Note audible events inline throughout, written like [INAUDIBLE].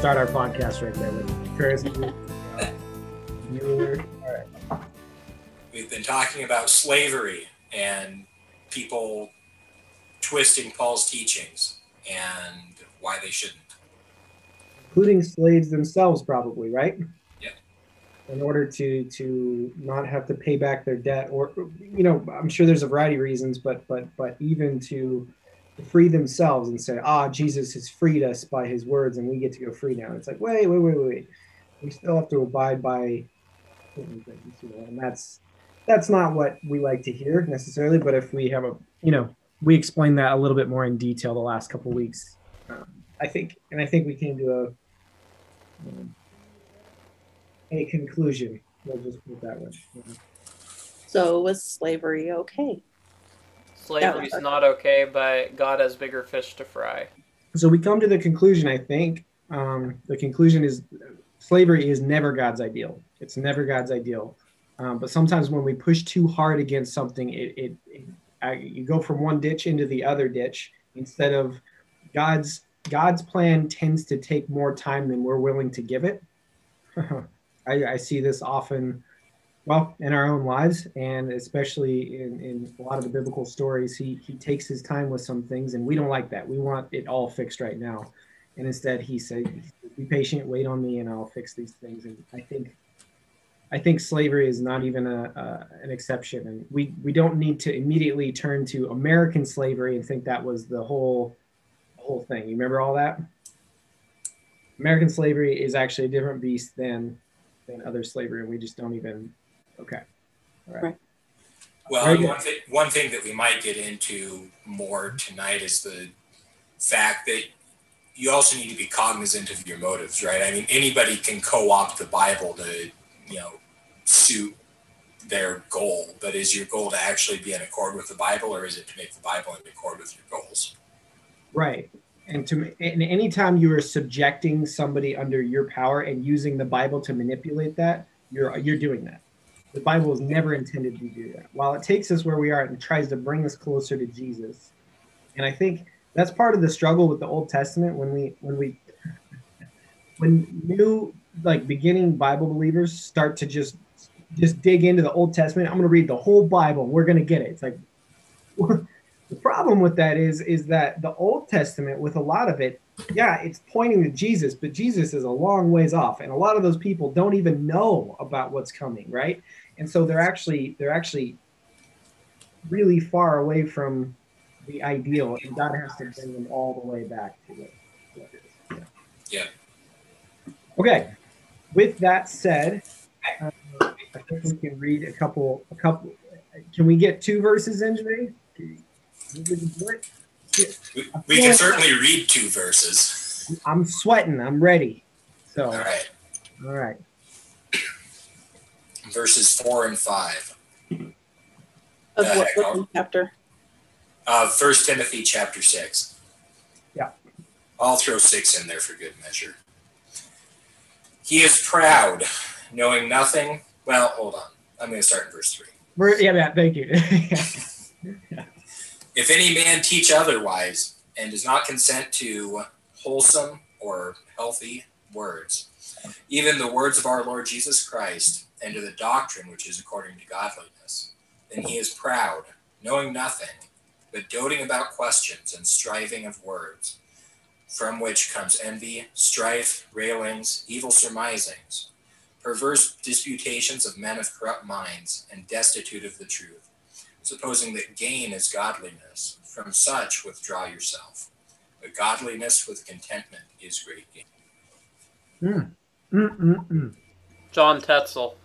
start our podcast right there with Curtis. Mueller. All right. We've been talking about slavery and people twisting Paul's teachings and why they shouldn't. Including slaves themselves, probably, right? Yeah. In order to to not have to pay back their debt, or you know, I'm sure there's a variety of reasons, but but but even to free themselves and say, ah, Jesus has freed us by his words and we get to go free now. It's like, wait, wait, wait, wait. We still have to abide by things, you know, and that's that's not what we like to hear necessarily. But if we have a, you know, we explained that a little bit more in detail the last couple weeks. Um, I think, and I think we came to a um, a conclusion. We'll just put that you know. So was slavery okay? Slavery's is not okay, but God has bigger fish to fry. So we come to the conclusion. I think um, the conclusion is slavery is never God's ideal. It's never God's ideal. Um, but sometimes when we push too hard against something, it, it, it uh, you go from one ditch into the other ditch instead of God's God's plan tends to take more time than we're willing to give it. [LAUGHS] I, I see this often, well, in our own lives, and especially in, in a lot of the biblical stories. He he takes his time with some things, and we don't like that. We want it all fixed right now, and instead he said, "Be patient, wait on me, and I'll fix these things." And I think I think slavery is not even a, a an exception, and we we don't need to immediately turn to American slavery and think that was the whole the whole thing. You remember all that? American slavery is actually a different beast than than other slavery, and we just don't even. Okay, all right. Right. Well, Very and good. one, thing, one thing that we might get into more tonight is the fact that you also need to be cognizant of your motives, right? I mean, anybody can co-opt the Bible to, you know, suit their goal, but is your goal to actually be in accord with the Bible, or is it to make the Bible in accord with your goals? Right. And to and anytime you are subjecting somebody under your power and using the Bible to manipulate that, you're you're doing that. The Bible is never intended to do that. While it takes us where we are and tries to bring us closer to Jesus, and I think that's part of the struggle with the Old Testament when we when we when new like beginning Bible believers start to just just dig into the Old Testament. I'm going to read the whole Bible. We're going to get it. It's like [LAUGHS] the problem with that is is that the Old Testament, with a lot of it, yeah, it's pointing to Jesus, but Jesus is a long ways off, and a lot of those people don't even know about what's coming, right? And so they're actually they're actually really far away from the ideal, and God has to bring them all the way back to it. what it is. Yeah. Yeah. Okay. With that said, uh, I think we can read a couple. A couple. Can we get two verses in today? We? We, we can certainly read two verses. I'm sweating. I'm ready. So, All right, all right. Verses four and five. Of Uh, what I'll- what chapter? Uh, First Timothy chapter six. Yeah. I'll throw six in there for good measure. He is proud, knowing nothing. Well, hold on. I'm going to start in verse three. We're, yeah, yeah. Thank you. [LAUGHS] If any man teach otherwise, and does not consent to wholesome or healthy words, even the words of our Lord Jesus Christ, and to the doctrine which is according to godliness, then he is proud, knowing nothing, but doting about questions and striving of words, from which comes envy, strife, railings, evil surmisings, perverse disputations of men of corrupt minds, and destitute of the truth supposing that gain is godliness. From such withdraw yourself. But godliness with contentment is great gain. Mm, mm, mm, mm. John Tetzel.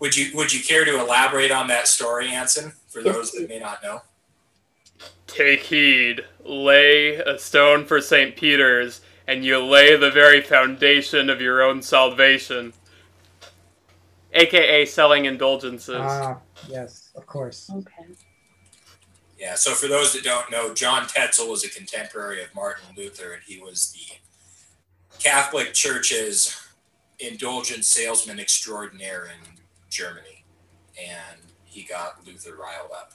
Would you would you care to elaborate on that story, Anson, for those that may not know? Take heed, lay a stone for St. Peter's, and you lay the very foundation of your own salvation. AKA selling indulgences. Ah, yes, of course. Okay. Yeah, so for those that don't know, John Tetzel was a contemporary of Martin Luther, and he was the Catholic Church's indulgence salesman extraordinaire in Germany. And he got Luther riled up.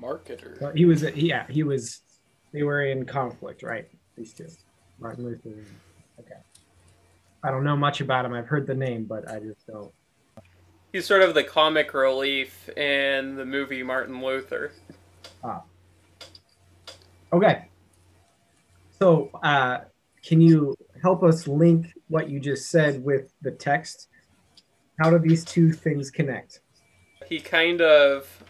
Marketer. Well, he was, yeah, he was They were in conflict, right? These two, Martin Luther. and- Okay. I don't know much about him. I've heard the name, but I just don't. He's sort of the comic relief in the movie Martin Luther. Ah. Okay. So, uh, can you help us link what you just said with the text? How do these two things connect? He kind of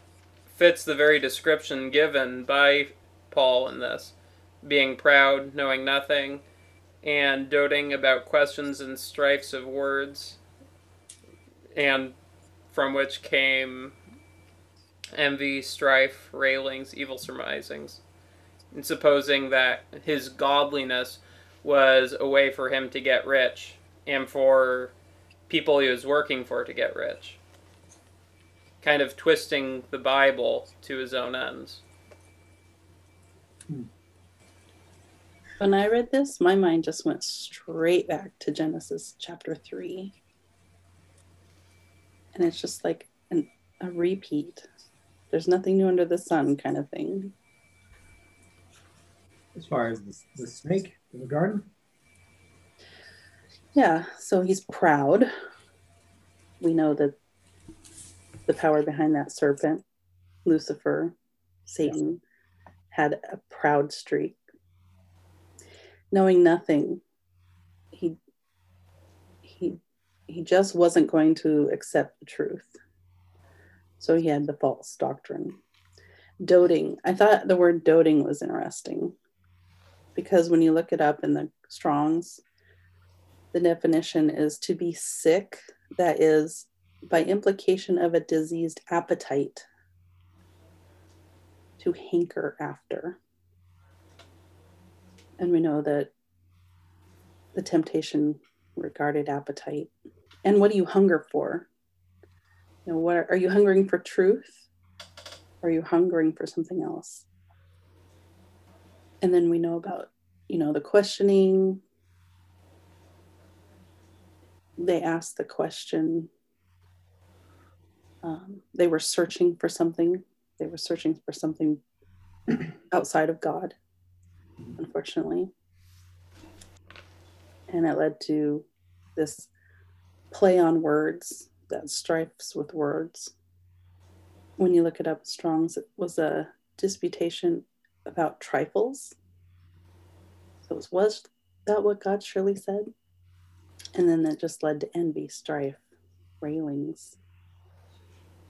fits the very description given by Paul in this being proud, knowing nothing, and doting about questions and strifes of words, and from which came envy, strife, railings, evil surmisings, and supposing that his godliness was a way for him to get rich and for people he was working for to get rich. Kind of twisting the Bible to his own ends. Hmm. When I read this, my mind just went straight back to Genesis chapter 3. And it's just like an, a repeat. There's nothing new under the sun kind of thing. As far as the, the snake the garden? Yeah, so he's proud. We know that the power behind that serpent, Lucifer, Satan, had a proud streak. Knowing nothing, he he he just wasn't going to accept the truth. So he had the false doctrine. Doting. I thought the word doting was interesting because when you look it up in the Strongs, the definition is to be sick, that is, by implication of a diseased appetite, to hanker after. And we know that the temptation regarded appetite. And what do you hunger for? You know, what are, are you hungering for truth? Or are you hungering for something else? And then we know about, you know, the questioning, they asked the question. Um, they were searching for something. They were searching for something [CLEARS THROAT] outside of god unfortunately. And it led to this play on words that strifes with words. When you look it up strongs it was a disputation about trifles so was, that what god surely said and then that just led to envy, strife, railings.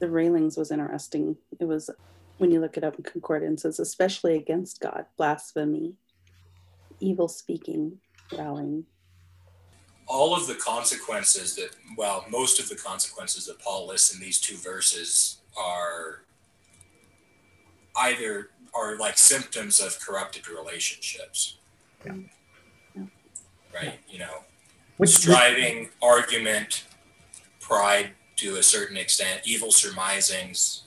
The railings was interesting. It was when you look it up in concordances, especially against God, blasphemy, evil speaking, rallying. all of the consequences that well most of the consequences that paul lists in these two verses are either are like symptoms of corrupted relationships Yeah. Yeah. right you know Which, striving argument pride to a certain extent evil surmisings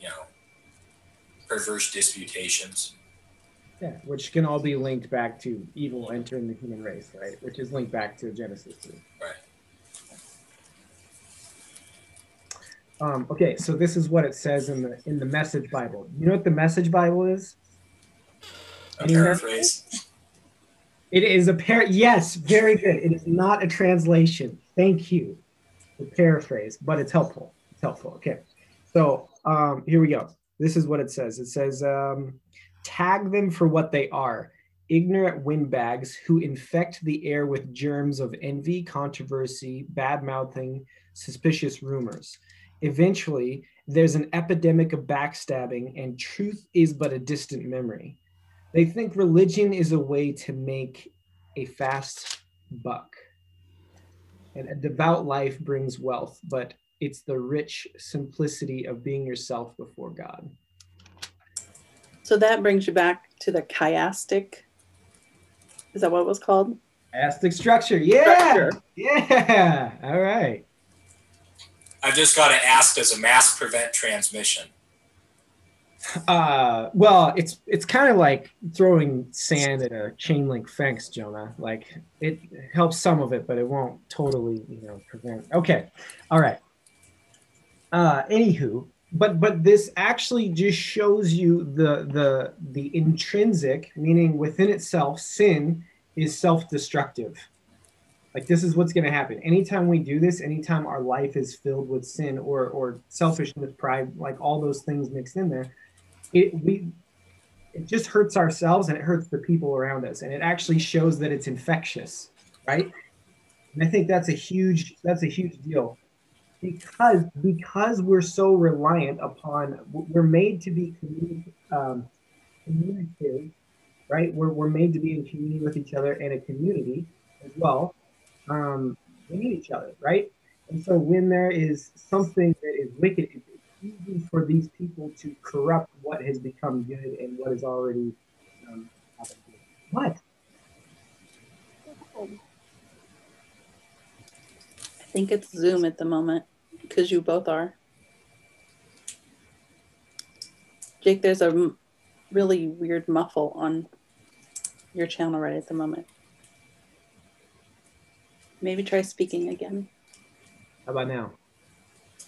you know perverse disputations yeah, which can all be linked back to evil entering the human race, right? Which is linked back to Genesis 3. right Um, okay, so this is what it says in the in the Message Bible. You know what the Message Bible is? a paraphrase It is a par. Yes, very good. It is not a translation. Thank you. The paraphrase, but it's helpful. It's helpful. Okay, so um, here we go. This is what it says. It says, um, "Tag them for what they are." Ignorant windbags who infect the air with germs of envy, controversy, bad mouthing, suspicious rumors. Eventually, there's an epidemic of backstabbing, and truth is but a distant memory. They think religion is a way to make a fast buck. And a devout life brings wealth, but it's the rich simplicity of being yourself before God. So that brings you back to the chiastic. Is that what it was called? Astic structure. Yeah. Structure. Yeah. [LAUGHS] All right. I've just got to ask does a mask prevent transmission Uh, well, it's it's kind of like throwing sand at a chain link fence, Jonah. Like it helps some of it, but it won't totally, you know, prevent. Okay, all right. Uh, anywho, but but this actually just shows you the the the intrinsic meaning within itself sin is self-destructive like this is what's going to happen. Anytime we do this anytime our life is filled with sin or or selfishness pride like all those things mixed in there it we it just hurts ourselves and it hurts the people around us and it actually shows that it's infectious right? And i think that's a huge that's a huge deal. Because because we're so reliant upon we're made to be um, communicative right? We're, we're made to be in community with each other and a community as well um, we need each other right and so when there is something that is wicked it's easy for these people to corrupt what has become good and what is already um, what I think it's Zoom at the moment because you both are. Jake, there's a really weird muffle on your channel right at the moment. Maybe try speaking again. How about now?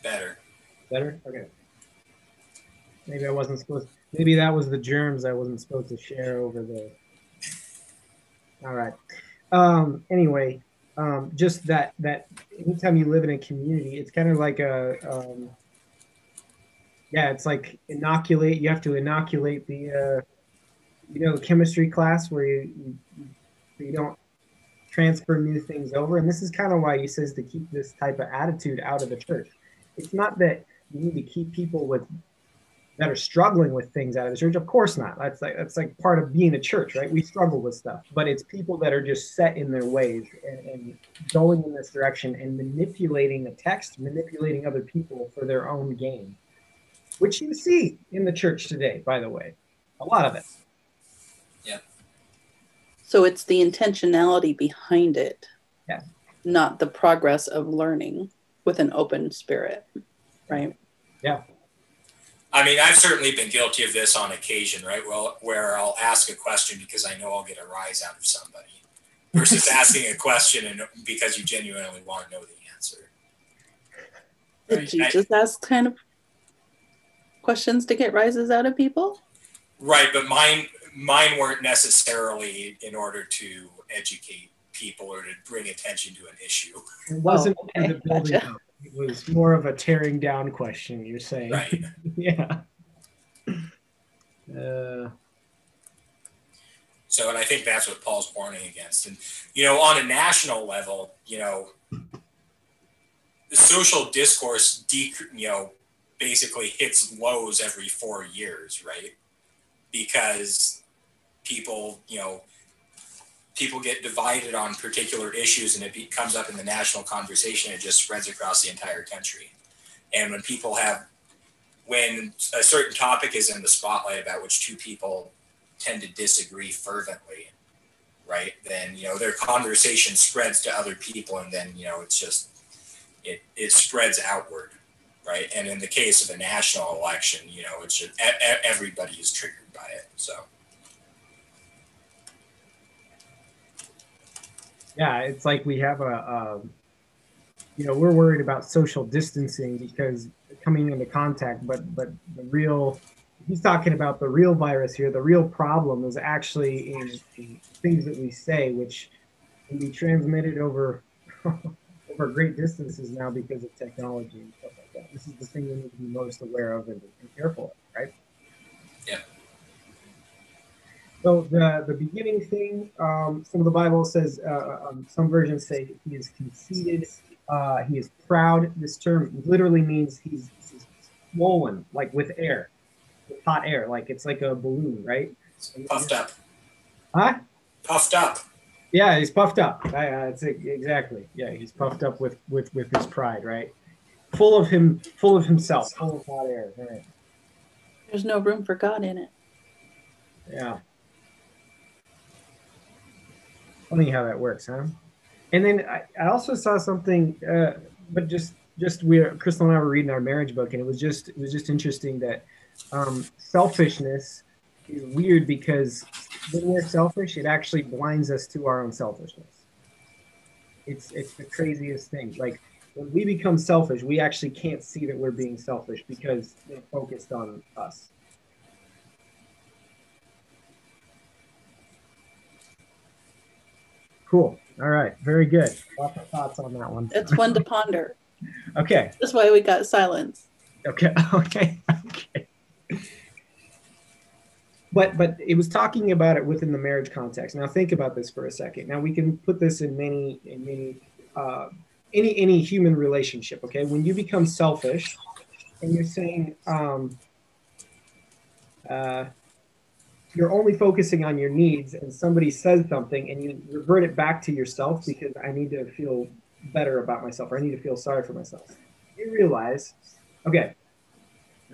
Better. Better? Okay. Maybe I wasn't supposed maybe that was the germs I wasn't supposed to share over the all right. Um anyway, um, just that that anytime you live in a community, it's kind of like a um, yeah, it's like inoculate. You have to inoculate the uh, you know chemistry class where you, you you don't transfer new things over, and this is kind of why he says to keep this type of attitude out of the church. It's not that you need to keep people with that are struggling with things out of the church. Of course not. That's like that's like part of being a church, right? We struggle with stuff, but it's people that are just set in their ways and, and going in this direction and manipulating a text, manipulating other people for their own gain, which you see in the church today, by the way, a lot of it. Yeah. So it's the intentionality behind it, yeah, not the progress of learning with an open spirit, right? Yeah. I mean, I've certainly been guilty of this on occasion, right? Well, where I'll ask a question because I know I'll get a rise out of somebody, versus [LAUGHS] asking a question and because you genuinely want to know the answer. Did right? you I, just ask kind of questions to get rises out of people? Right, but mine mine weren't necessarily in order to educate people or to bring attention to an issue. It wasn't oh, okay. the building gotcha. It was more of a tearing down question. You're saying, right? [LAUGHS] yeah. Uh, so, and I think that's what Paul's warning against. And you know, on a national level, you know, the social discourse, dec- you know, basically hits lows every four years, right? Because people, you know, people get divided on particular issues and it comes up in the national conversation it just spreads across the entire country. And when people have when a certain topic is in the spotlight about which two people tend to disagree fervently right then you know their conversation spreads to other people and then you know it's just it it spreads outward right? And in the case of a national election you know it's just everybody is triggered by it so yeah, it's like we have a, you know, we're worried about social distancing because coming into contact, but but the real, he's talking about the real virus here. The real problem is actually in the things that we say, which can be transmitted over [LAUGHS] over great distances now because of technology and stuff like that. This is the thing we need to be most aware of and, and careful of, right? Yeah. So the, the beginning thing, um, some of the Bible says, uh, um, some versions say he is conceited, uh, he is proud. This term literally means he's, he's swollen, like with air, with hot air, like it's like a balloon, right? Puffed up. Huh? Puffed up. Yeah, he's puffed up. Uh, it's exactly. Yeah, he's puffed up with with with his pride, right? Full of him, full of himself, full of hot air. Right? There's no room for God in it. Yeah. Funny how that works, huh? And then I, I also saw something, uh, but just just we Crystal and I were reading our marriage book, and it was just it was just interesting that um, selfishness is weird because when we're selfish, it actually blinds us to our own selfishness. It's it's the craziest thing. Like when we become selfish, we actually can't see that we're being selfish because we're focused on us. Cool. All right. Very good. Lots of thoughts on that one. It's one to ponder. [LAUGHS] Okay. That's why we got silence. Okay. [LAUGHS] Okay. Okay. But but it was talking about it within the marriage context. Now think about this for a second. Now we can put this in many in many uh, any any human relationship. Okay, when you become selfish, and you're saying um, uh, you're only focusing on your needs, and somebody says something, and you revert it back to yourself because I need to feel better about myself, or I need to feel sorry for myself. You realize, okay,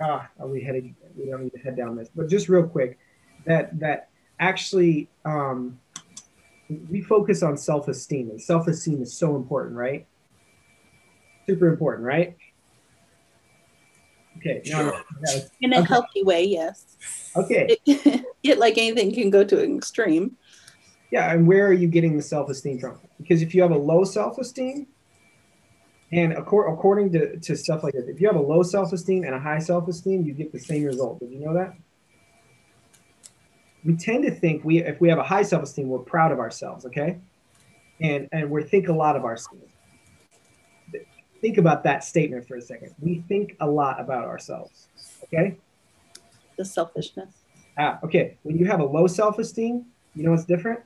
ah, are we headed? We don't need to head down this, but just real quick, that that actually um, we focus on self-esteem, and self-esteem is so important, right? Super important, right? Okay. now- Sure. now- In a Okay. healthy way, yes. okay. It, [LAUGHS] it, like anything, can go to an extreme. Yeah, and where are you getting the self-esteem from? Because if you have a low self-esteem, and accor- according to, to stuff like this, if you have a low self-esteem and a high self-esteem, you get the same result. Did you know that? We tend to think we if we have a high self-esteem, we're proud of ourselves, okay? And and we think a lot of ourselves. Think about that statement for a second. We think a lot about ourselves, okay? The selfishness. Ah, okay. When you have a low self-esteem, you know what's different?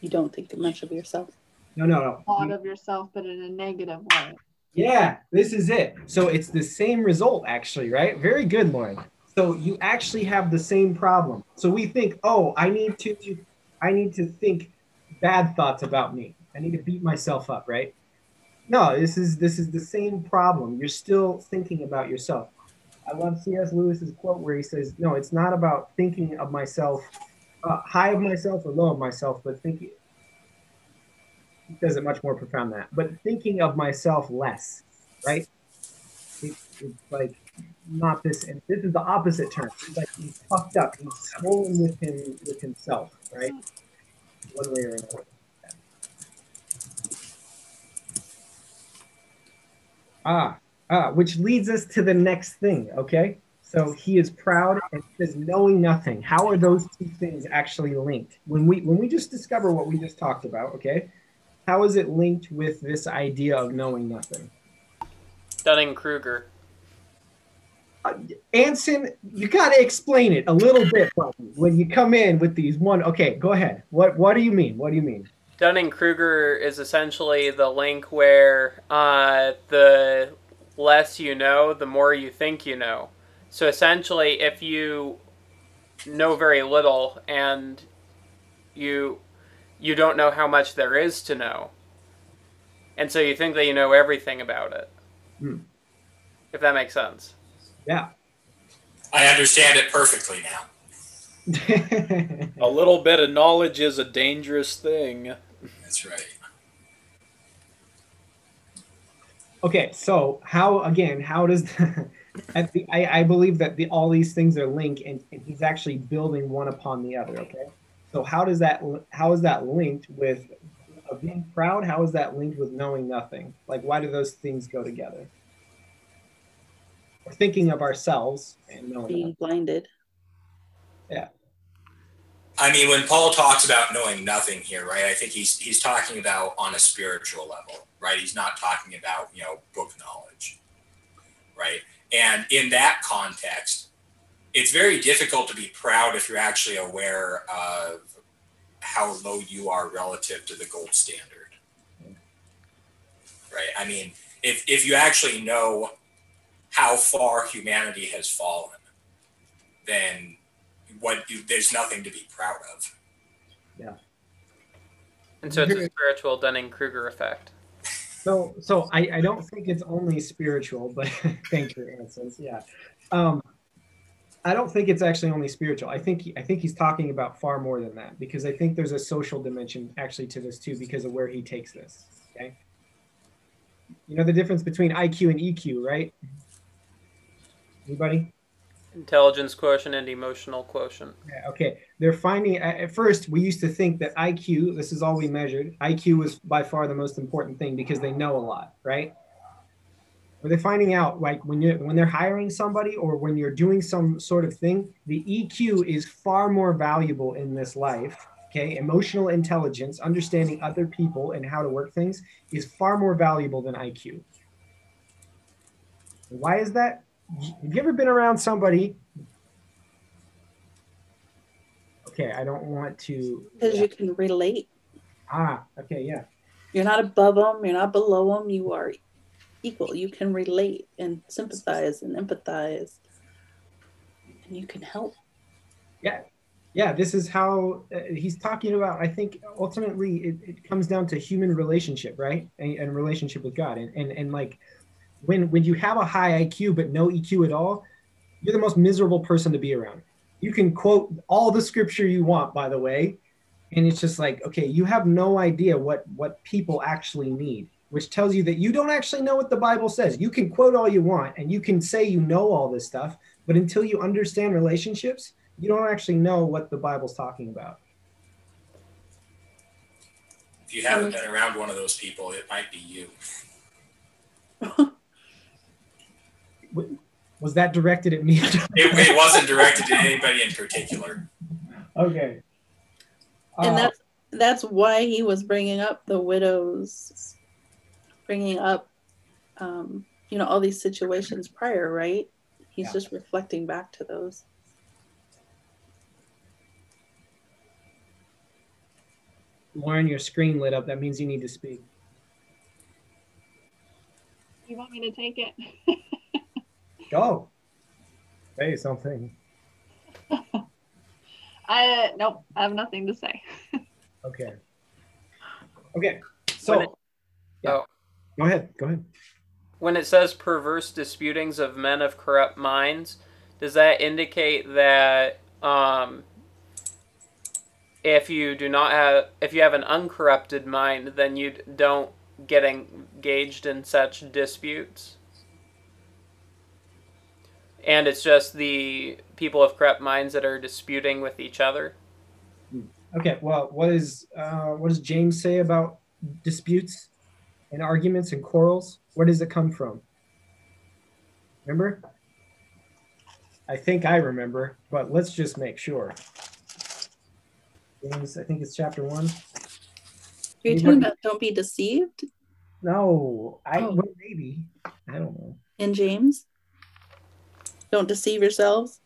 You don't think much of yourself. No, no, no. thought of yourself, but in a negative way. Yeah, this is it. So it's the same result, actually, right? Very good, Lauren. So you actually have the same problem. So we think, oh, I need to, I need to think bad thoughts about me. I need to beat myself up, right? No, this is this is the same problem. You're still thinking about yourself. I love C.S. Lewis's quote where he says, "No, it's not about thinking of myself, uh, high of myself or low of myself, but thinking." He says it much more profound than that. But thinking of myself less, right? It, it's like not this, and this is the opposite term. He's like he's puffed up. He's swollen with him with himself, right? One way or another. Ah, ah, which leads us to the next thing. Okay, so he is proud and says knowing nothing. How are those two things actually linked? When we when we just discover what we just talked about, okay, how is it linked with this idea of knowing nothing? Dunning Kruger. Anson, you got to explain it a little bit when you come in with these one. Okay, go ahead. What What do you mean? What do you mean? Dunning Kruger is essentially the link where uh, the less you know, the more you think you know. So essentially, if you know very little and you you don't know how much there is to know, and so you think that you know everything about it. Hmm. If that makes sense. Yeah. I understand it perfectly now. [LAUGHS] A little bit of knowledge is a dangerous thing. That's right. okay, so how again? How does [LAUGHS] at the, I, I believe that the, all these things are linked, and, and he's actually building one upon the other. Okay, so how does that how is that linked with being proud? How is that linked with knowing nothing? Like, why do those things go together? We're thinking of ourselves and knowing. Being nothing. blinded. I mean, when Paul talks about knowing nothing here, right? I think he's he's talking about on a spiritual level, right? He's not talking about you know book knowledge, right? And in that context, it's very difficult to be proud if you're actually aware of how low you are relative to the gold standard, right? I mean, if if you actually know how far humanity has fallen, then what you, there's nothing to be proud of. Yeah. And so it's a spiritual Dunning Kruger effect. So, so I, I don't think it's only spiritual, but [LAUGHS] thank you, Anson. Yeah, um, I don't think it's actually only spiritual. I think I think he's talking about far more than that because I think there's a social dimension actually to this too because of where he takes this. Okay, you know the difference between IQ and EQ, right? Anybody? Intelligence quotient and emotional quotient. Yeah, okay. They're finding at first we used to think that IQ, this is all we measured. IQ was by far the most important thing because they know a lot, right? But they're finding out like when you when they're hiring somebody or when you're doing some sort of thing, the EQ is far more valuable in this life. Okay, emotional intelligence, understanding other people and how to work things is far more valuable than IQ. Why is that? Have you ever been around somebody Okay, I don't want to. Because you can relate. Ah, okay, yeah. You're not above them. You're not below them. You are equal. You can relate and sympathize and empathize, and you can help. Yeah, yeah. This is how uh, he's talking about. I think ultimately it, it comes down to human relationship, right? And, and relationship with God, and, and and like when when you have a high IQ but no EQ at all, you're the most miserable person to be around. You can quote all the scripture you want, by the way, and it's just like okay, you have no idea what what people actually need which tells you that you don't actually know what the Bible says. You can quote all you want and you can say you know all this stuff, but until you understand relationships, you don't actually know what the Bible's talking about. If you haven't been around one of those people, it might be you. [LAUGHS] Was that directed at me? [LAUGHS] It, it wasn't directed to anybody in particular. okay. and Uh, that's that's why he was bringing up the widows bringing up um, you know all these situations prior right he's Yeah. just reflecting back to those Lauren, your screen lit up. That means you need to speak. You want me to take it? [LAUGHS] Go. Say something. [LAUGHS] I nope. I have nothing to say. [LAUGHS] Okay. Okay. So, it- yeah. oh. go ahead. Go ahead. When it says perverse disputings of men of corrupt minds, does that indicate that um, if you do not have, if you have an uncorrupted mind, then you don't get engaged in such disputes? And it's just the people of corrupt minds that are disputing with each other? Okay. Well, what is uh, what does James say about disputes and arguments and quarrels? Where does it come from? Remember? I think I remember, but let's just make sure. James, I think it's chapter one. are you Anybody- talking about don't be deceived No, I Oh. well, maybe. I don't know. in james don't deceive yourselves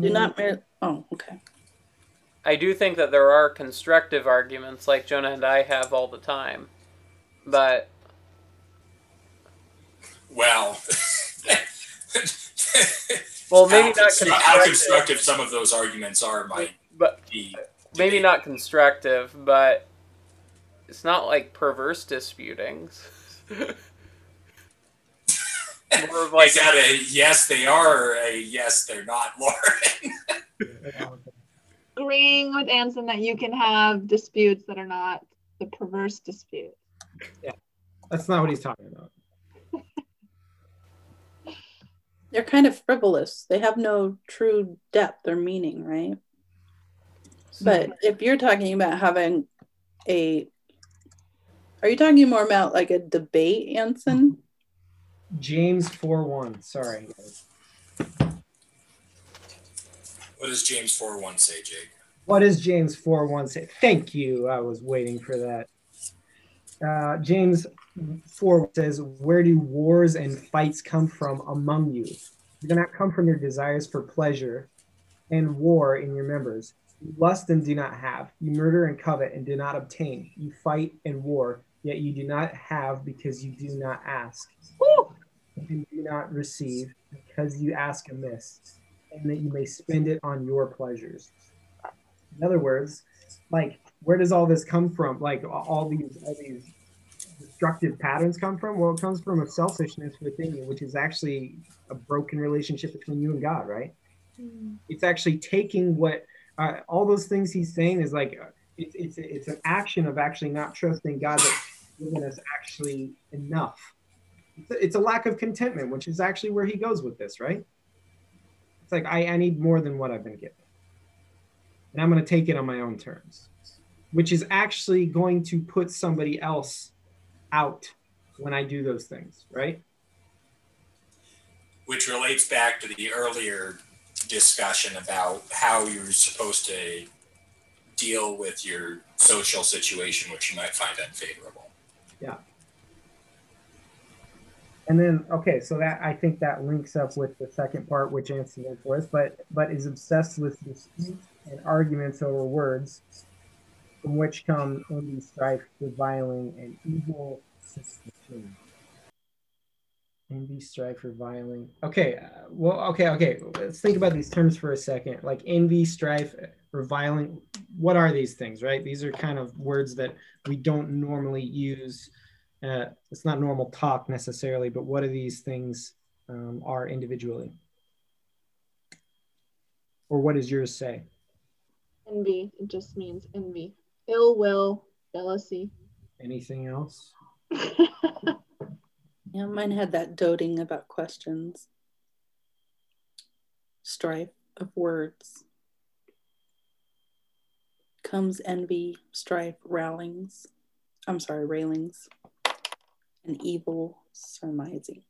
do Mm, not mer- oh okay I do think that there are constructive arguments like Jonah and I have all the time. But Well, [LAUGHS] Well, maybe how not constru- how constructive. constructive some of those arguments are might but be. maybe not constructive, but it's not like perverse disputings. [LAUGHS] More of [LAUGHS] like Is that a yes, they are, or a yes, they're not, [LAUGHS] Lauren? Agreeing with Anson that you can have disputes that are not the perverse dispute. Yeah, That's not what he's talking about. they're kind of frivolous they have no true depth or meaning right but mm-hmm. if you're talking about having a are you talking more about like a debate anson James 4 1. Sorry. What does James 4 1 say, Jake? What does James 4 1 say? Thank you. I was waiting for that. Uh, James 4 says, Where do wars and fights come from among you? Do they not come from your desires for pleasure and war in your members? You lust and do not have. You murder and covet and do not obtain. You fight and war, yet you do not have because you do not ask. And do not receive because you ask amiss, and that you may spend it on your pleasures. In other words, like where does all this come from? Like all these all these destructive patterns come from? Well, it comes from a selfishness within you, which is actually a broken relationship between you and God, right? It's actually taking what uh, all those things he's saying is like uh, it's it's it's an action of actually not trusting God that's given us actually enough. It's a, lack of contentment, which is actually where he goes with this, right? It's like I, I need more than what I've been given. And I'm going to take it on my own terms, which is actually going to put somebody else out when I do those things, right? Which relates back to the earlier discussion about how you're supposed to deal with your social situation, which you might find unfavorable. Yeah. And then okay, so that I think that links up with the second part, which Anson for but but is obsessed with disputes and arguments over words, from which come envy, strife, reviling, and evil suspicion. Envy, strife, reviling. Okay, uh, well, okay, okay. Let's think about these terms for a second. Like envy, strife, reviling. What are these things, right? These are kind of words that we don't normally use. Uh, it's not normal talk necessarily, but what are these things um, are individually? Or what does yours say? Envy. It just means envy. Ill will, jealousy. Anything else? [LAUGHS] Yeah, mine had that doting about questions, strife of words. Comes envy, strife, railings. I'm sorry, railings, and evil surmisings.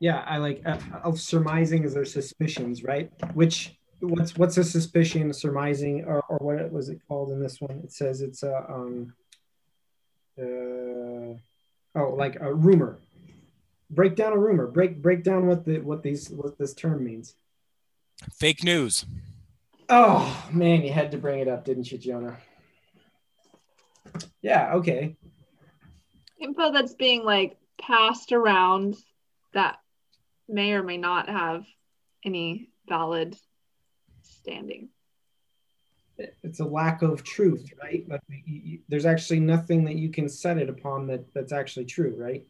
Yeah, I like uh, of surmising is their suspicions, right? Which what's what's a suspicion, surmising, or, or what was it called in this one? It says it's a um, uh, oh, like a rumor. Break down a rumor. Break break down what the what these what this term means. Fake news. Oh man, you had to bring it up, didn't you, Jonah? Yeah. Okay. Info that's being like passed around that may or may not have any valid standing. It's a lack of truth, right? Like you, there's actually nothing that you can set it upon that that's actually true, right?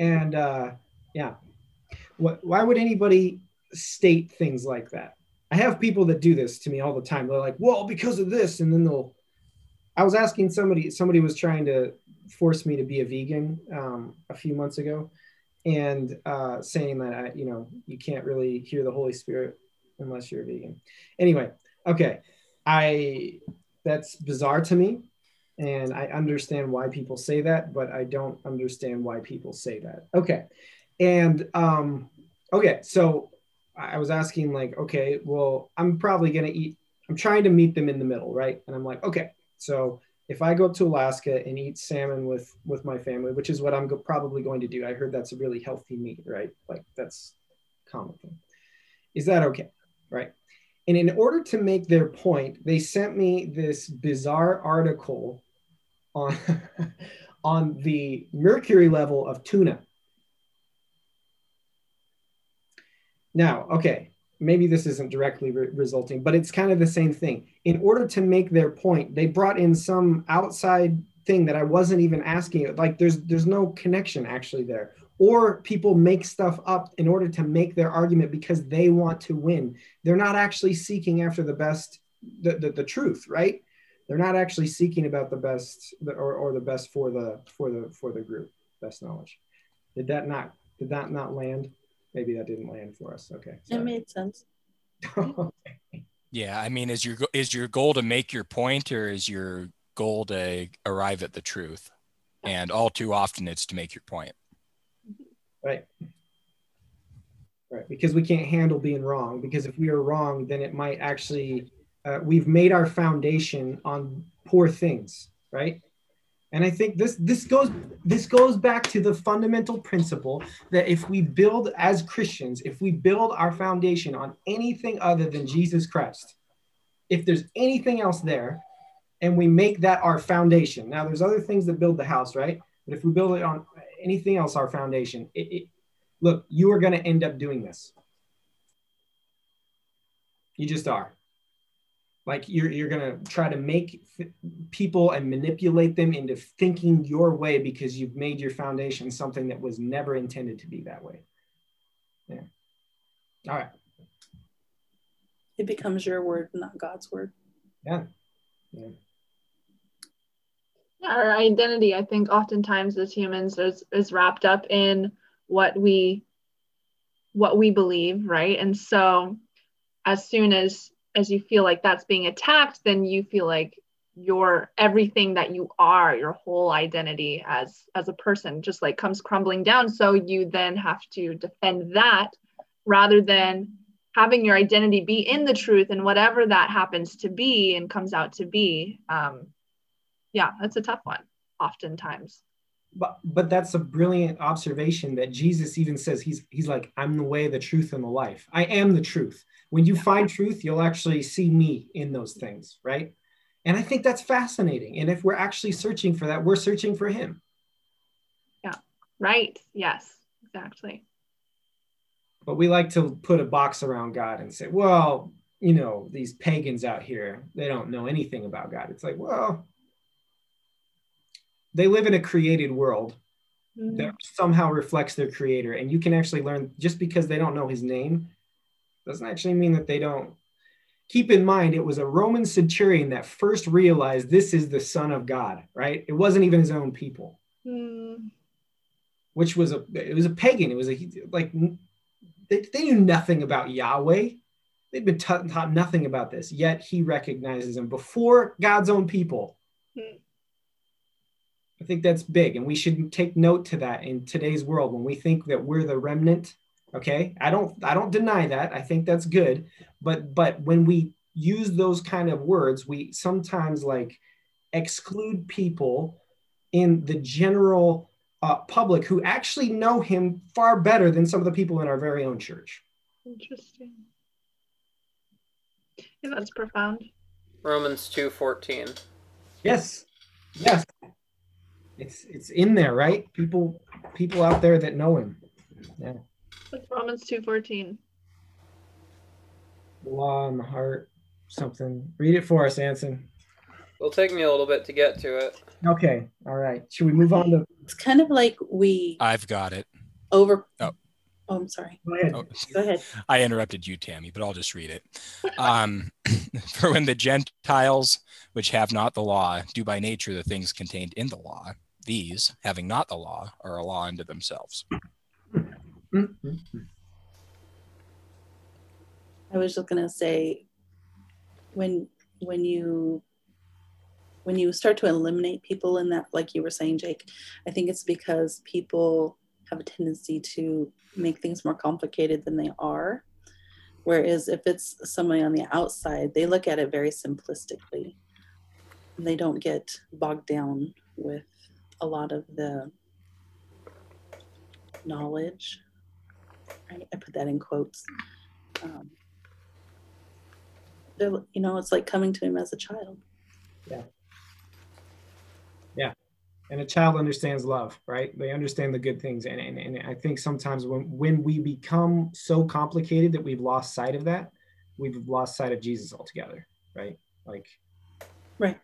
And uh, yeah, what? Why would anybody state things like that? I have people that do this to me all the time. They're like, "Well, because of this," and then they'll. I was asking somebody. Somebody was trying to force me to be a vegan um, a few months ago, and uh, saying that I, you know you can't really hear the Holy Spirit unless you're a vegan. Anyway, okay, I that's bizarre to me, and I understand why people say that, but I don't understand why people say that. Okay, and um, okay, so I was asking like, okay, well, I'm probably gonna eat. I'm trying to meet them in the middle, right? And I'm like, okay, so if I go up to Alaska and eat salmon with with my family, which is what I'm go- probably going to do, I heard that's a really healthy meat, right? Like that's common thing. Is that okay, right? And in order to make their point, they sent me this bizarre article on [LAUGHS] on the mercury level of tuna. Now, okay, maybe this isn't directly re- resulting, but it's kind of the same thing. In order to make their point, they brought in some outside thing that I wasn't even asking. Like there's there's no connection actually there. Or people make stuff up in order to make their argument because they want to win. They're not actually seeking after the best, the, the, the truth, right? They're not actually seeking about the best or, or the best for the for the for the group, best knowledge. Did that not did that not land? Maybe that didn't land for us. Okay. It made sense. [LAUGHS] Yeah, I mean, is your is your goal to make your point, or is your goal to arrive at the truth? And all too often, it's to make your point. Right. Right. Because we can't handle being wrong. Because if we are wrong, then it might actually uh, we've made our foundation on poor things. Right. And I think this this goes this goes back to the fundamental principle that if we build as Christians, if we build our foundation on anything other than Jesus Christ, if there's anything else there, and we make that our foundation. Now there's other things that build the house, right? But if we build it on anything else, our foundation, it, it look, you are going to end up doing this. You just are like you're, you're going to try to make th- people and manipulate them into thinking your way because you've made your foundation something that was never intended to be that way. Yeah. All right. It becomes your word, not God's word. yeah. Yeah. Yeah, our identity, I think, oftentimes as humans is, is wrapped up in what we what we believe, right? And so as soon as as you feel like that's being attacked, then you feel like your everything that you are, your whole identity as as a person just like comes crumbling down. So you then have to defend that rather than having your identity be in the truth and whatever that happens to be and comes out to be. Um, yeah, that's a tough one, oftentimes but but that's a brilliant observation that Jesus even says he's he's like I'm the way the truth and the life. I am the truth. When you find truth, you'll actually see me in those things, right? And I think that's fascinating. And if we're actually searching for that, we're searching for him. Yeah. Right. Yes. Exactly. But we like to put a box around God and say, well, you know, these pagans out here, they don't know anything about God. It's like, well, they live in a created world mm-hmm. that somehow reflects their creator and you can actually learn just because they don't know his name doesn't actually mean that they don't keep in mind it was a roman centurion that first realized this is the son of god right it wasn't even his own people mm. which was a it was a pagan it was a like they, they knew nothing about yahweh they'd been taught, taught nothing about this yet he recognizes him before god's own people mm. I think that's big, and we should take note to that in today's world when we think that we're the remnant. Okay, I don't I don't deny that. I think that's good, but but when we use those kind of words, we sometimes like exclude people in the general uh, public who actually know him far better than some of the people in our very own church. Interesting. Yeah, that's profound. Romans two fourteen. Yes. Yes it's it's in there, right? People people out there that know him. Yeah. What's Romans two fourteen? Law in the heart, something. Read it for us, Anson. It'll take me a little bit to get to it. Okay. All right. Should we move on to? It's kind of like we. I've got it. Over. Oh. Oh, I'm sorry. Go ahead. Oh. Go ahead. I interrupted you, Tammy, but I'll just read it. Um, [LAUGHS] for when the Gentiles, which have not the law, do by nature the things contained in the law, these, having not the law, are a law unto themselves. Mm-hmm. I was just gonna say, when when you when you start to eliminate people in that, like you were saying, Jake, I think it's because people have a tendency to make things more complicated than they are. Whereas if it's somebody on the outside, they look at it very simplistically. They don't get bogged down with a lot of the knowledge. Right? I put that in quotes. Um, you know, it's like coming to him as a child. Yeah. Yeah. And a child understands love, right? They understand the good things. And, and, and I think sometimes when, when we become so complicated that we've lost sight of that, we've lost sight of Jesus altogether, right? Like, right.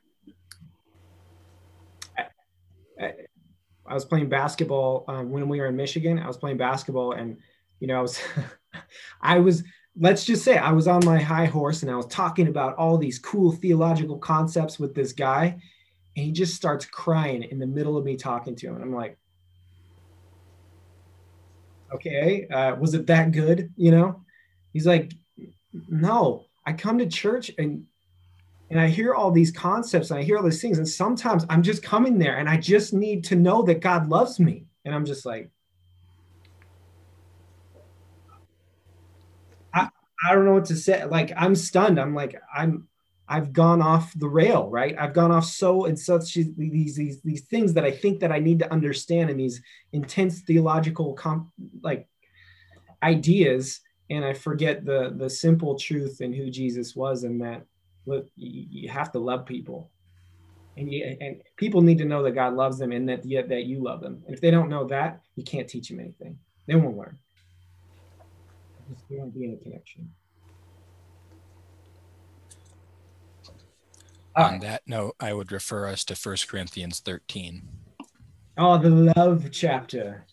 I was playing basketball um, when we were in Michigan. I was playing basketball, and you know, I was, [LAUGHS] I was. Let's just say I was on my high horse, and I was talking about all these cool theological concepts with this guy, and he just starts crying in the middle of me talking to him, and I'm like, okay, uh, was it that good? You know? He's like, no. I come to church and and I hear all these concepts and I hear all these things. And sometimes I'm just coming there and I just need to know that God loves me. And I'm just like, I, don't know what to say. Like, I'm stunned. I'm like, I'm, I've gone off the rail, right? I've gone off so in such these these these things that I think that I need to understand in these intense theological comp, like ideas, and I forget the the simple truth and who Jesus was, and that look, you, have to love people. And, you, and people need to know that God loves them and that, yet that you love them. And if they don't know that, you can't teach them anything. They won't learn. There won't be any connection. On that note, I would refer us to 1 Corinthians 13. Oh, the love chapter.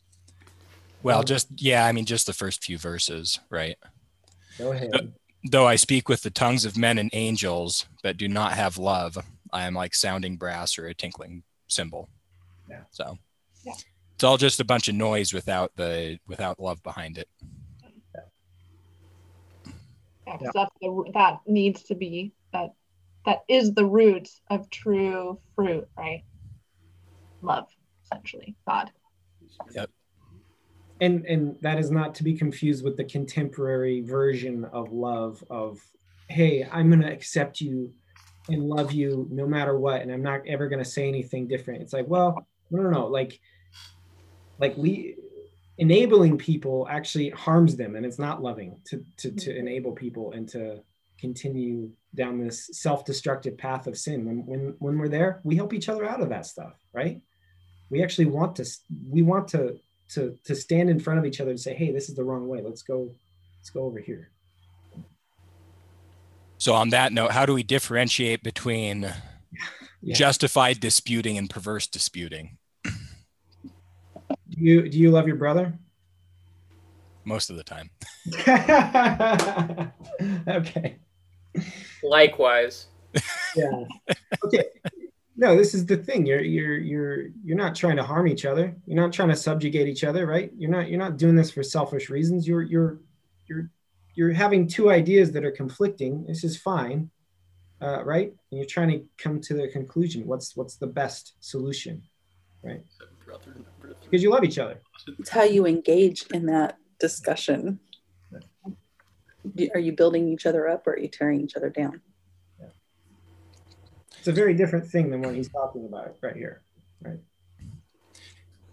Well, just, yeah, I mean, just the first few verses, right? Go ahead though I speak with the tongues of men and angels, but do not have love, I am like sounding brass or a tinkling cymbal. Yeah. So yeah. it's all just a bunch of noise without the without love behind it. Yeah, because that's the that needs to be that that is the root of true fruit, right? Love, essentially, God. Yep. and and that is not to be confused with the contemporary version of love of hey i'm going to accept you and love you no matter what and i'm not ever going to say anything different it's like well no no no like like we enabling people actually harms them and it's not loving to to, to mm-hmm. enable people and to continue down this self-destructive path of sin. When when when we're there we help each other out of that stuff right? We actually want to we want to to to stand in front of each other and say hey this is the wrong way. Let's go let's go over here. So on that note, how do we differentiate between [LAUGHS] Yeah. justified disputing and perverse disputing? Do you do you love your brother? Most of the time. [LAUGHS] [LAUGHS] okay. Likewise. yeah. Okay. No this is the thing. You're you're you're you're not trying to harm each other. You're not trying to subjugate each other right? You're not you're not doing this for selfish reasons. You're you're you're you're having two ideas that are conflicting. This is fine uh, right? And you're trying to come to the conclusion. What's what's the best solution right because you love each other It's how you engage in that discussion. Do- Are you building each other up or are you tearing each other down? it's a very different thing than what he's talking about right here right?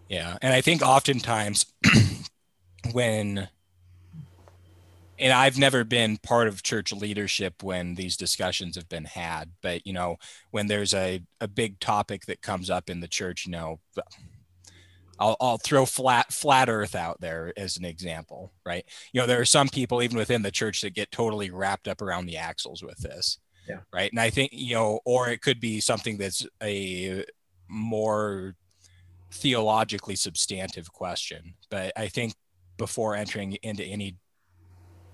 Yeah. And I think oftentimes [CLEARS THROAT] when, and I've never been part of church leadership when these discussions have been had, but you know, when there's a, a big topic that comes up in the church, you know, I'll, I'll throw flat flat earth out there as an example, right? You know, there are some people even within the church that get totally wrapped up around the axles with this. Yeah. Right. And I think, you know, or it could be something that's a more theologically substantive question. But I think before entering into any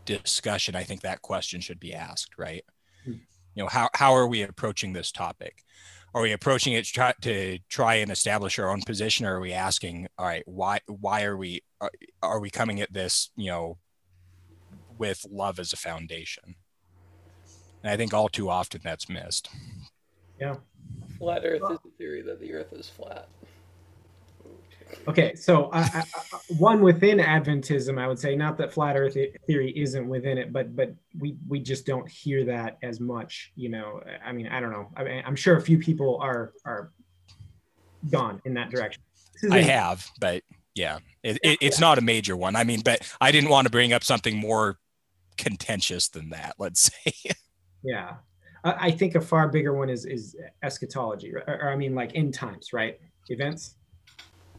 discussion, I think that question should be asked, right? Hmm. You know, how, how are we approaching this topic? Are we approaching it to try, to try and establish our own position, or are we asking, all right, why why are we are, are we coming at this, you know, with love as a foundation? And I think all too often that's missed. Yeah. Flat Earth is the theory that the Earth is flat. Okay, so I, I- one within Adventism, I would say not that flat Earth theory isn't within it, but but we we just don't hear that as much. You know, I mean, I don't know. I mean, I'm sure a few people are are gone in that direction. I have, but yeah, it, it, it's not a major one. I mean, but I didn't want to bring up something more contentious than that. Let's [LAUGHS] say. Yeah, I, I think a far bigger one is is eschatology, right? or, or I mean, like end times, right? Events.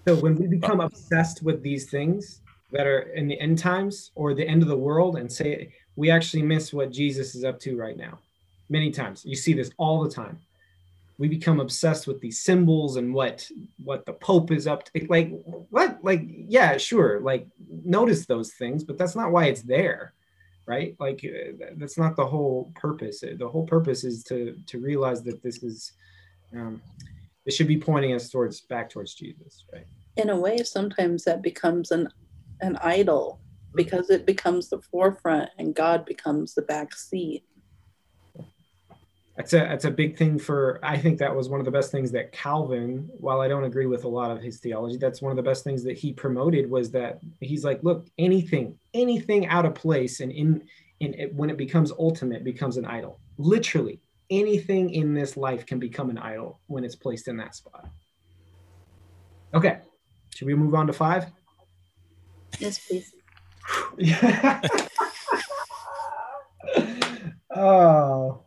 So when we become obsessed with these things that are in the end times or the end of the world, and say we actually miss what Jesus is up to right now, many times you see this all the time. We become obsessed with these symbols and what what the Pope is up to. Like what? Like yeah, sure. Like notice those things, but that's not why it's there right like uh, that's not the whole purpose Uh, the whole purpose is to to realize that this is um it should be pointing us towards back towards jesus right In a way, sometimes that becomes an an idol because it becomes the forefront and God becomes the back seat. that's a that's a big thing for i think that was one of the best things that calvin while i don't agree with a lot of his theology that's one of the best things that he promoted was that he's like look anything anything out of place and in in it, when it becomes ultimate becomes an idol literally anything in this life can become an idol when it's placed in that spot okay should we move on to five Yes, please. [LAUGHS] oh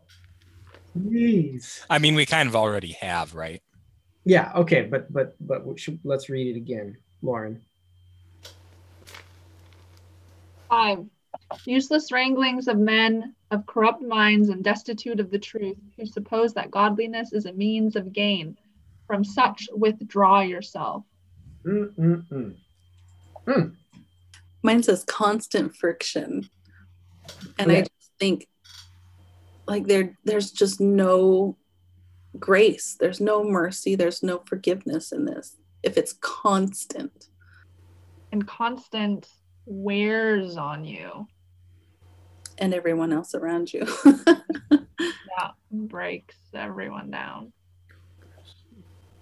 please. I mean, we kind of already have, right? Yeah. Okay. But but but we should, let's read it again, Lauren. Five, useless wranglings of men of corrupt minds and destitute of the truth, who suppose that godliness is a means of gain. From such withdraw yourself. Mm-mm-mm. Hmm. Mine says constant friction. And I just think like there there's just no grace. There's no mercy. There's no forgiveness in this. If it's constant. And constant wears on you. And everyone else around you. [LAUGHS] Yeah, breaks everyone down.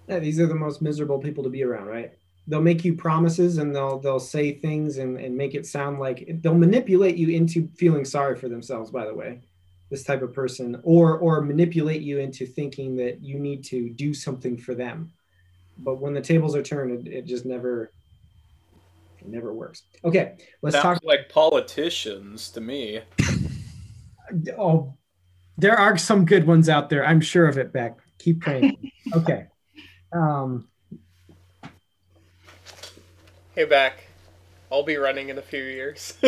Yeah, these are the most miserable people to be around, right? They'll make you promises and they'll they'll say things and, and make it sound like they'll manipulate you into feeling sorry for themselves, by the way. This type of person, or or manipulate you into thinking that you need to do something for them. But when the tables are turned, it, it just never it never works. Okay, let's Sounds talk like politicians to me. Oh there are some good ones out there. I'm sure of it, Beck. Keep praying. [LAUGHS] okay. Um Hey, Beck. I'll be running in a few years. [LAUGHS]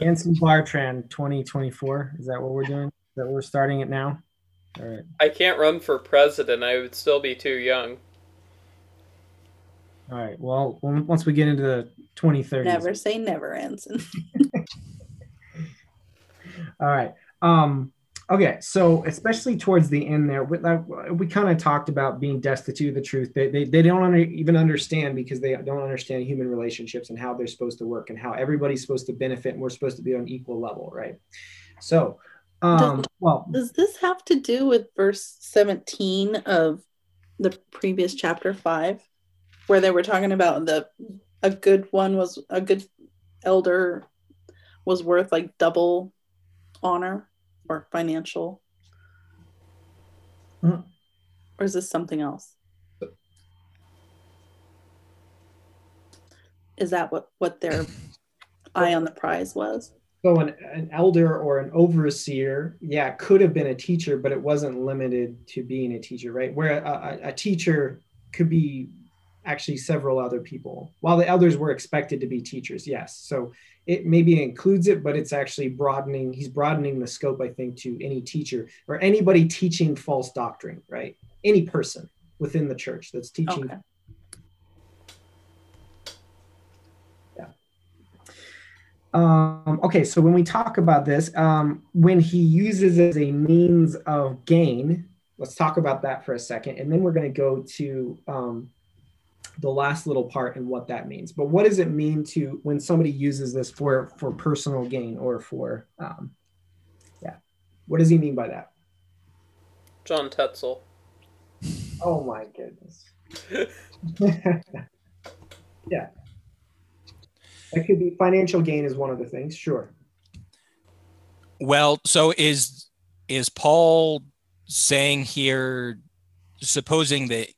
Anson Bartran 2024. Is that what we're doing? That we're starting it now? All right. I can't run for president. I would still be too young. All right. Well, once we get into the 2030s. never say never, Anson. [LAUGHS] All right. Um, okay. So, especially towards the end there, we, we kind of talked about being destitute of the truth. They, they, they don't under, even understand because they don't understand human relationships and how they're supposed to work and how everybody's supposed to benefit and we're supposed to be on equal level, right? So, um, well, Does this have to do with verse 17 of the previous chapter 5 where they were talking about the a good one was a good elder was worth like double honor or financial Mhm. or is this something else is that what what their [LAUGHS] eye on the prize was So an, an elder or an overseer, yeah, could have been a teacher, but it wasn't limited to being a teacher, right? Where a, a, a teacher could be actually several other people, while the elders were expected to be teachers, yes. So it maybe includes it, but it's actually broadening. He's broadening the scope, I think, to any teacher or anybody teaching false doctrine, right? Any person within the church that's teaching okay Um, okay, so when we talk about this, um, when he uses as a means of gain, let's talk about that for a second, and then we're going to go to um, the last little part and what that means. But what does it mean to when somebody uses this for for personal gain or for um, yeah? What does he mean by that? John Tetzel. Oh my goodness. [LAUGHS] [LAUGHS] yeah. That could be financial gain is one of the things, sure. Well, so is is Paul saying here, supposing that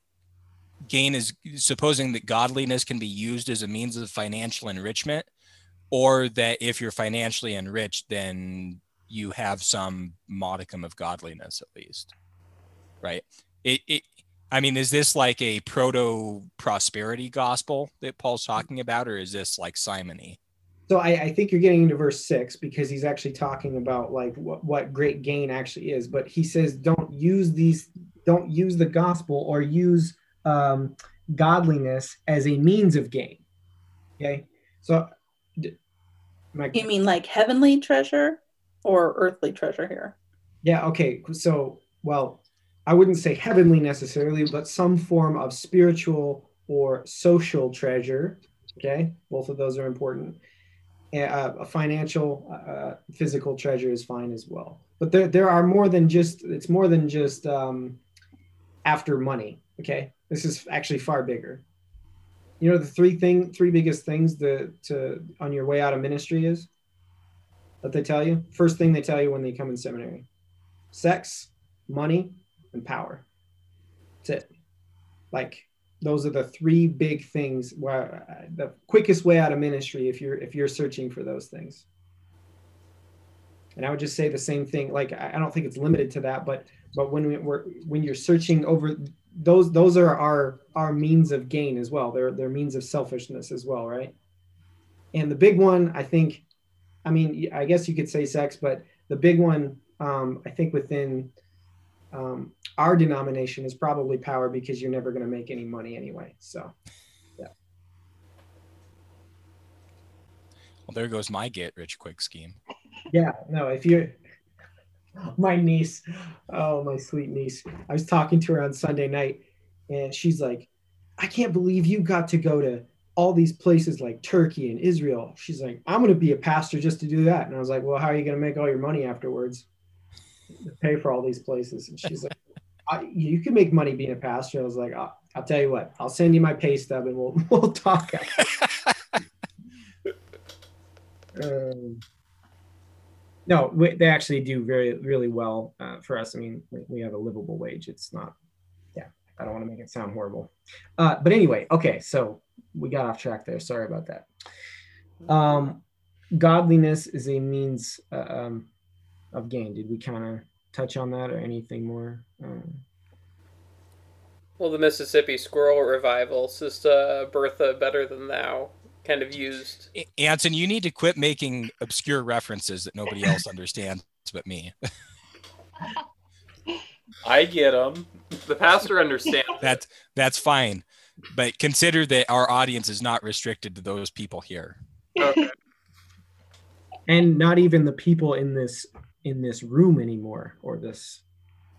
gain is supposing that godliness can be used as a means of financial enrichment, or that if you're financially enriched, then you have some modicum of godliness at least, right? It, it I mean, is this like a proto prosperity gospel that Paul's talking about, or is this like simony? So I, I think you're getting into verse six because he's actually talking about like what, what great gain actually is. But he says, don't use these, don't use the gospel or use um, godliness as a means of gain. Okay. So, d- my, you mean like heavenly treasure or earthly treasure here yeah. Okay. So, well, I wouldn't say heavenly necessarily, but some form of spiritual or social treasure. Okay. Both of those are important. Uh, a financial, uh, physical treasure is fine as well. But there, there are more than just, it's more than just um, after money. Okay. This is actually far bigger. You know, the three thing, three biggest things that to on your way out of ministry is that they tell you. First thing they tell you when they come in seminary sex, money, and power. That's it. Like those are the three big things where the quickest way out of ministry if you're if you're searching for those things. And I would just say the same thing. Like I I don't think it's limited to that, but but when we, we're when you're searching over those those are our our means of gain as well. They're they're means of selfishness as well, right? And the big one, I think, I mean, I guess you could say sex, but the big one, um, I think within um, our denomination is probably power because you're never going to make any money anyway. So, yeah. Well, there goes my get rich quick scheme. yeah, no, if you, [LAUGHS] my niece, oh, my sweet niece, I was talking to her on Sunday night and she's like, I can't believe you got to go to all these places like Turkey and Israel. She's like, I'm going to be a pastor just to do that. And I was like, well, how are you going to make all your money afterwards? To pay for all these places. And she's like, [LAUGHS] you can make money being a pastor. I was like, I'll, I'll, tell you what, I'll send you my pay stub and we'll, [LAUGHS] we'll talk. um, no, we, they actually do very, really well uh, for us. I mean, we, have a livable wage. It's not, yeah, I don't want to make it sound horrible. Uh, but anyway, okay, so we got off track there. Sorry about that. Um, godliness is a means uh, um, of gain. Did we kind of touch on that or anything more? Um, well, the Mississippi Squirrel Revival, Sister Bertha Better Than Thou, kind of used. Anson, you need to quit making obscure references that nobody else understands but me. I get them. The pastor understands. That's that's fine, but consider that our audience is not restricted to those people here. Okay. And not even the people in this in this room anymore, or this.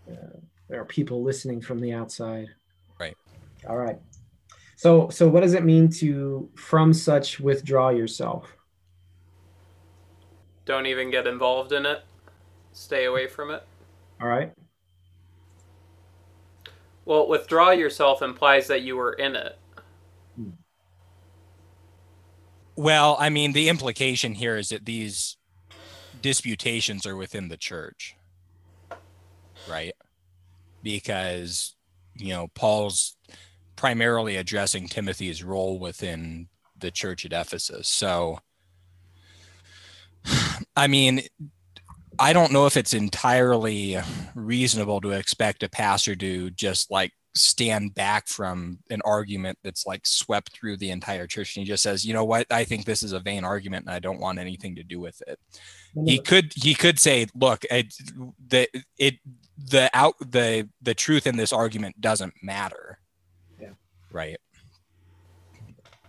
Uh, there are people listening from the outside. Right. All right. So, so what does it mean to from such withdraw yourself? Don't even get involved in it. Stay away from it. All right. Well, withdraw yourself implies that you were in it. Well, I mean, the implication here is that these disputations are within the church, right? Because, you know, Paul's primarily addressing Timothy's role within the church at Ephesus. So, [SIGHS] I mean, I don't know if it's entirely reasonable to expect a pastor to just like stand back from an argument that's like swept through the entire church. And he just says you know what? I think this is a vain argument and i don't want anything to do with it. He could he could say look it, the it the out the the truth in this argument doesn't matter right?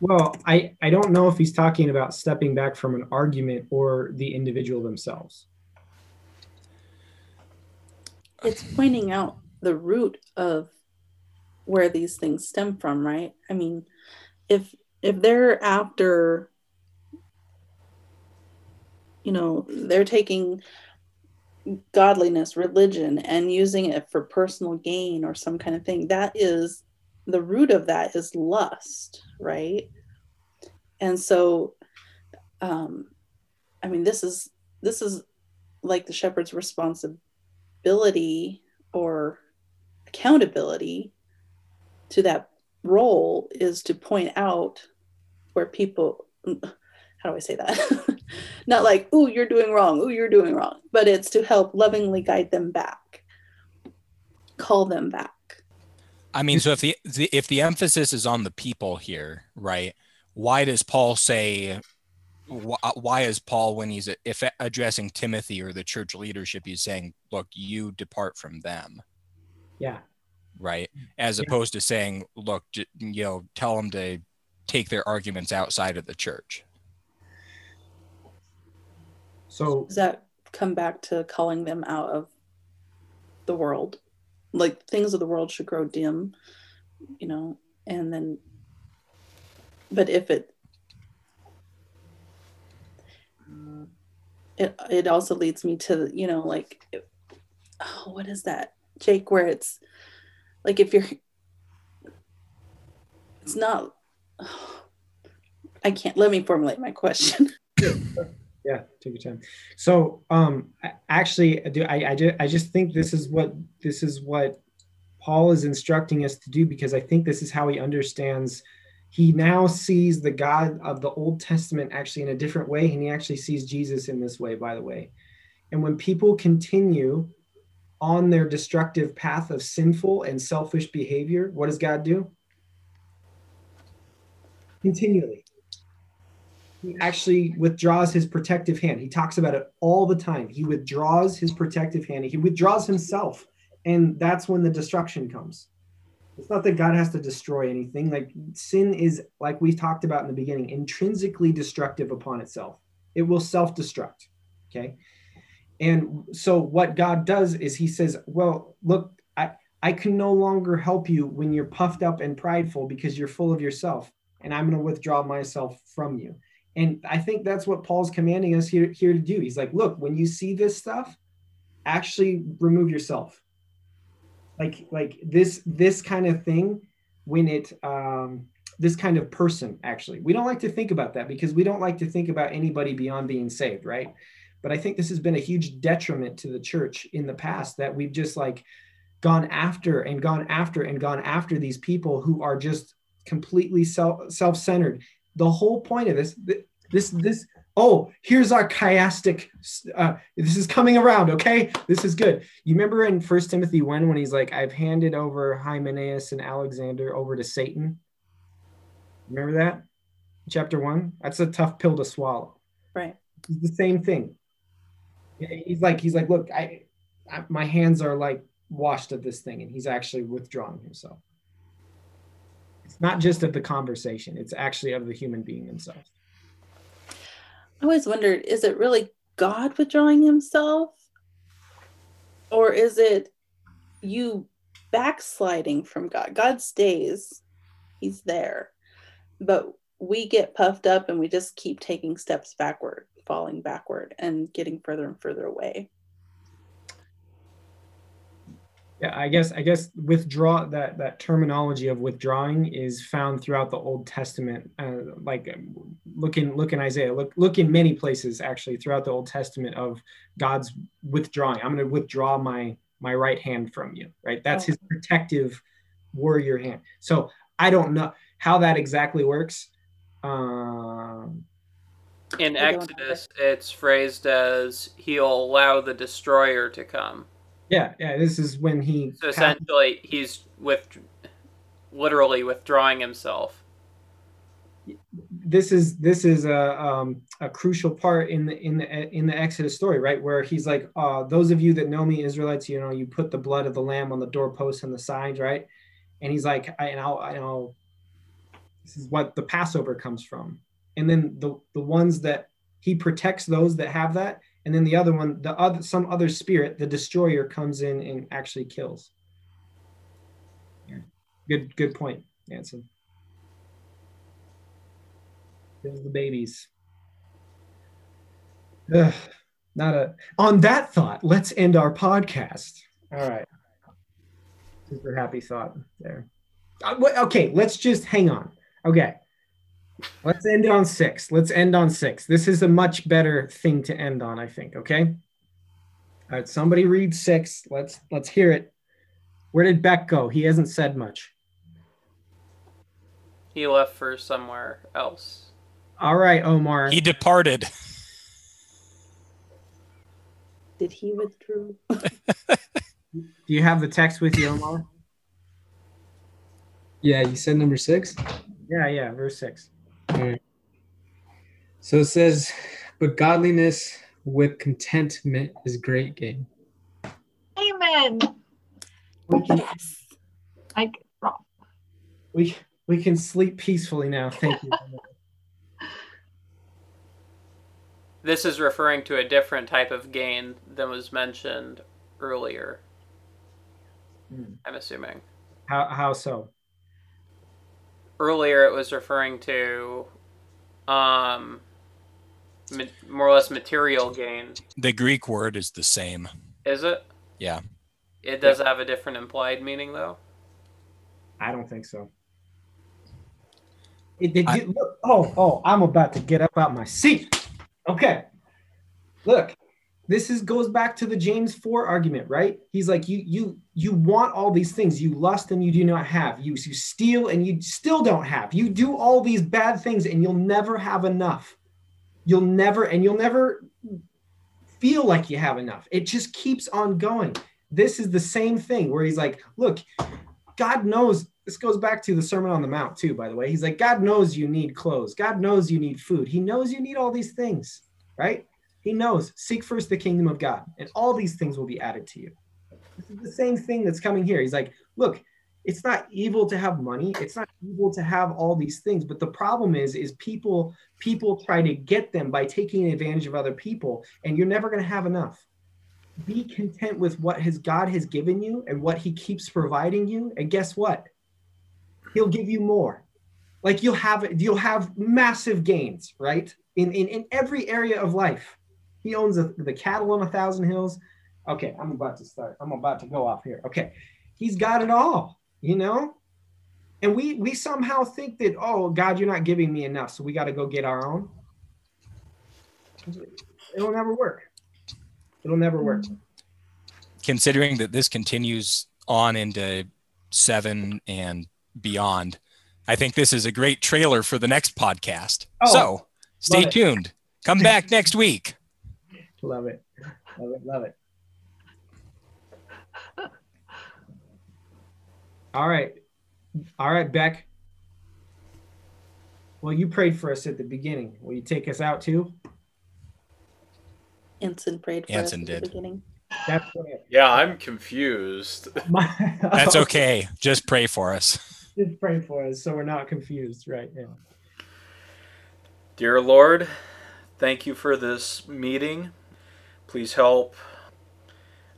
Well, I, I don't know if he's talking about stepping back from an argument or the individual themselves. It's pointing out the root of where these things stem from, right? I mean, if if they're after you know, they're taking godliness, religion, and using it for personal gain or some kind of thing, that is the root of that is lust, right? And so, um, I mean, this is this is like the shepherd's responsibility or accountability to that role is to point out where people [LAUGHS] how do I say that? [LAUGHS] Not like, oh, you're doing wrong, oh, you're doing wrong, but it's to help lovingly guide them back, call them back. I mean, so if the, the if the emphasis is on the people here, right? Why does Paul say? Uh, why is Paul, when he's if addressing Timothy or the church leadership, he's saying, "Look, you depart from them." Yeah. Right. As yeah. opposed to saying, "Look, you know, tell them to take their arguments outside of the church." So does that come back to calling them out of the world? Like things of the world should grow dim you know and then but if it it, it also leads me to you know like oh, what is that jake where it's like if you're it's not oh, [SIGHS] i can't let me formulate my question yeah take your time. So um actually do I, I just i just think this is what this is what paul is instructing us to do because i think this is how he understands. He now sees the god of the old testament actually in a different way and he actually sees jesus in this way by the way. And when people continue on their destructive path of sinful and selfish behavior what does god do? Continually he actually withdraws his protective hand. He talks about it all the time. He withdraws his protective hand. He withdraws himself. And that's when the destruction comes. It's not that God has to destroy anything. Like sin is, like we talked about in the beginning, intrinsically destructive upon itself. It will self destruct. Okay. And so what God does is he says, well, look, I, I can no longer help you when you're puffed up and prideful because you're full of yourself. and I'm going to withdraw myself from you. And I think that's what Paul's commanding us here, here to do. He's like, look, when you see this stuff, actually remove yourself. Like, like this, this kind of thing, when it, um, this kind of person, actually, we don't like to think about that because we don't like to think about anybody beyond being saved, right? But I think this has been a huge detriment to the church in the past that we've just like gone after and gone after and gone after these people who are just completely self self-centered the whole point of this this this oh here's our chiastic uh, this is coming around okay? This is good. You remember in first timothy 1 when he's like i've handed over hymenaeus and alexander over to satan? Remember that? Chapter 1 that's a tough pill to swallow. Right. It's the same thing. He's like he's like look I, I my hands are like washed of this thing and he's actually withdrawing himself not just of the conversation it's actually of the human being themselves I always wondered is it really God withdrawing himself? Or is it you backsliding from God? God stays, He's there. But we get puffed up and we just keep taking steps backward, falling backward, and getting further and further away. Yeah, I guess I guess withdraw that that terminology of withdrawing is found throughout the Old Testament. Uh, like um, look in look in Isaiah, look look in many places actually throughout the Old Testament of God's withdrawing. I'm going to withdraw my my right hand from you. Right, that's His protective warrior hand. So I don't know how that exactly works. Um, in Exodus, it's phrased as He'll allow the destroyer to come. Yeah, yeah. This is when he. So essentially, he's with, literally withdrawing himself. This is this is a um, a crucial part in the in the in the Exodus story, right? Where he's like, uh, "Those of you that know me, Israelites, you know, you put the blood of the lamb on the doorposts and the signs, right?" And he's like, I, "And I'll, I know, this is what the Passover comes from." And then the the ones that he protects those that have that, and then the other one the other some other spirit the destroyer comes in and actually kills. Yeah. good good point Anson. Kills the babies. Ugh, not a on that thought let's end our podcast. All right. Super happy thought there. Uh, okay let's just hang on. Okay Let's end on six. Let's end on six. This is a much better thing to end on, I think. Okay. All right. Somebody read six. Let's let's hear it. Where did Beck go? He hasn't said much. He left for somewhere else. All right, Omar. He departed. Did he withdraw? [LAUGHS] Do you have the text with you, Omar? Yeah, you said number six? Yeah, yeah, verse six. Right. So it says, but godliness with contentment is great gain. Amen. Yes. Like We we can sleep peacefully now. Thank you. [LAUGHS] this is referring to a different type of gain than was mentioned earlier. Hmm. I'm assuming. How how so? Earlier it was referring to um ma- more or less material gain The Greek word is the same. is it Yeah. it does have a different implied meaning though I don't think so. It, did I- you, look, oh, oh, I'm about to get up out my seat. Okay. Look, this is goes back to the James 4 argument, right? He's like, you you you want all these things, you lust and you do not have, you, you steal and you still don't have, you do all these bad things and you'll never have enough. You'll never, and you'll never feel like you have enough. It just keeps on going. This is the same thing where he's like, look, God knows this goes back to the Sermon on the Mount, too, by the way. He's like, God knows you need clothes. God knows you need food. He knows you need all these things, right? He knows. Seek first the kingdom of God, and all these things will be added to you. This is the same thing that's coming here. He's like, look, it's not evil to have money. It's not evil to have all these things. But the problem is, is people people try to get them by taking advantage of other people, and you're never going to have enough be content with what his God has given you and what he keeps providing you. And guess what? He'll give you more. like you'll have you'll have massive gains, right? In in, in every area of life. He owns a, the cattle on a thousand hills. Okay, I'm about to start. I'm about to go off here. Okay, he's got it all, you know. And we we somehow think that oh God, you're not giving me enough, so we got to go get our own. It'll never work. It'll never work. Considering that this continues on into seven and beyond, I think this is a great trailer for the next podcast. Oh, so stay tuned. Come back next week. Love it. Love it. Love it. All right. All right, Beck. Well, you prayed for us at the beginning. Will you take us out too? Anson prayed for Anson us at the beginning. That's it. Yeah, I'm confused. [LAUGHS] That's [LAUGHS] okay. Just pray for us. Just pray for us so we're not confused right now. Dear Lord, thank you for this meeting. Please help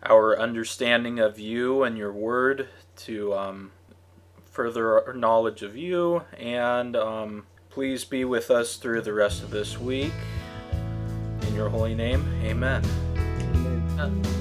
our understanding of you and your word to um, further our knowledge of you. And um, please be with us through the rest of this week. In your holy name, amen. Amen.